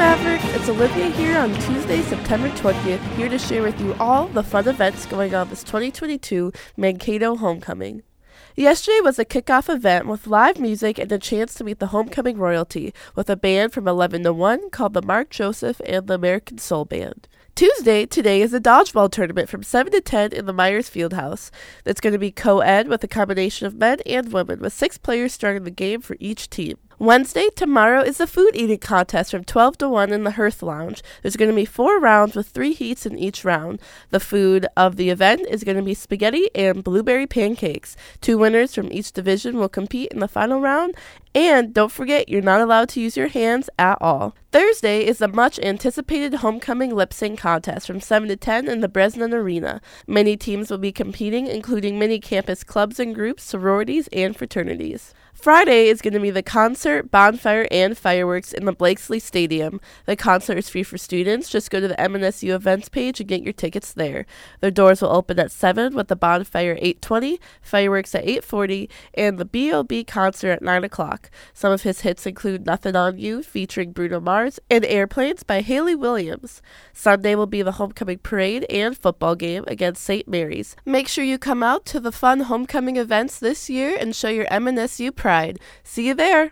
Mavericks, it's Olivia here on Tuesday, September 20th, here to share with you all the fun events going on this 2022 Mankato Homecoming. Yesterday was a kickoff event with live music and a chance to meet the homecoming royalty with a band from 11 to 1 called the Mark Joseph and the American Soul Band. Tuesday, today is a dodgeball tournament from 7 to 10 in the Myers Fieldhouse. That's going to be co ed with a combination of men and women, with six players starting the game for each team. Wednesday, tomorrow, is the food eating contest from 12 to 1 in the Hearth Lounge. There's going to be four rounds with three heats in each round. The food of the event is going to be spaghetti and blueberry pancakes. Two winners from each division will compete in the final round. And don't forget, you're not allowed to use your hands at all. Thursday is the much anticipated homecoming lip sync contest from 7 to 10 in the Bresnan Arena. Many teams will be competing, including many campus clubs and groups, sororities, and fraternities. Friday is going to be the concert, bonfire, and fireworks in the Blakeslee Stadium. The concert is free for students. Just go to the MNSU events page and get your tickets there. The doors will open at 7 with the bonfire 8:20, fireworks at 8:40, and the B.O.B. concert at 9 o'clock. Some of his hits include "Nothing on You" featuring Bruno Mars and "Airplanes" by Hayley Williams. Sunday will be the homecoming parade and football game against St. Mary's. Make sure you come out to the fun homecoming events this year and show your MNSU pride. See you there.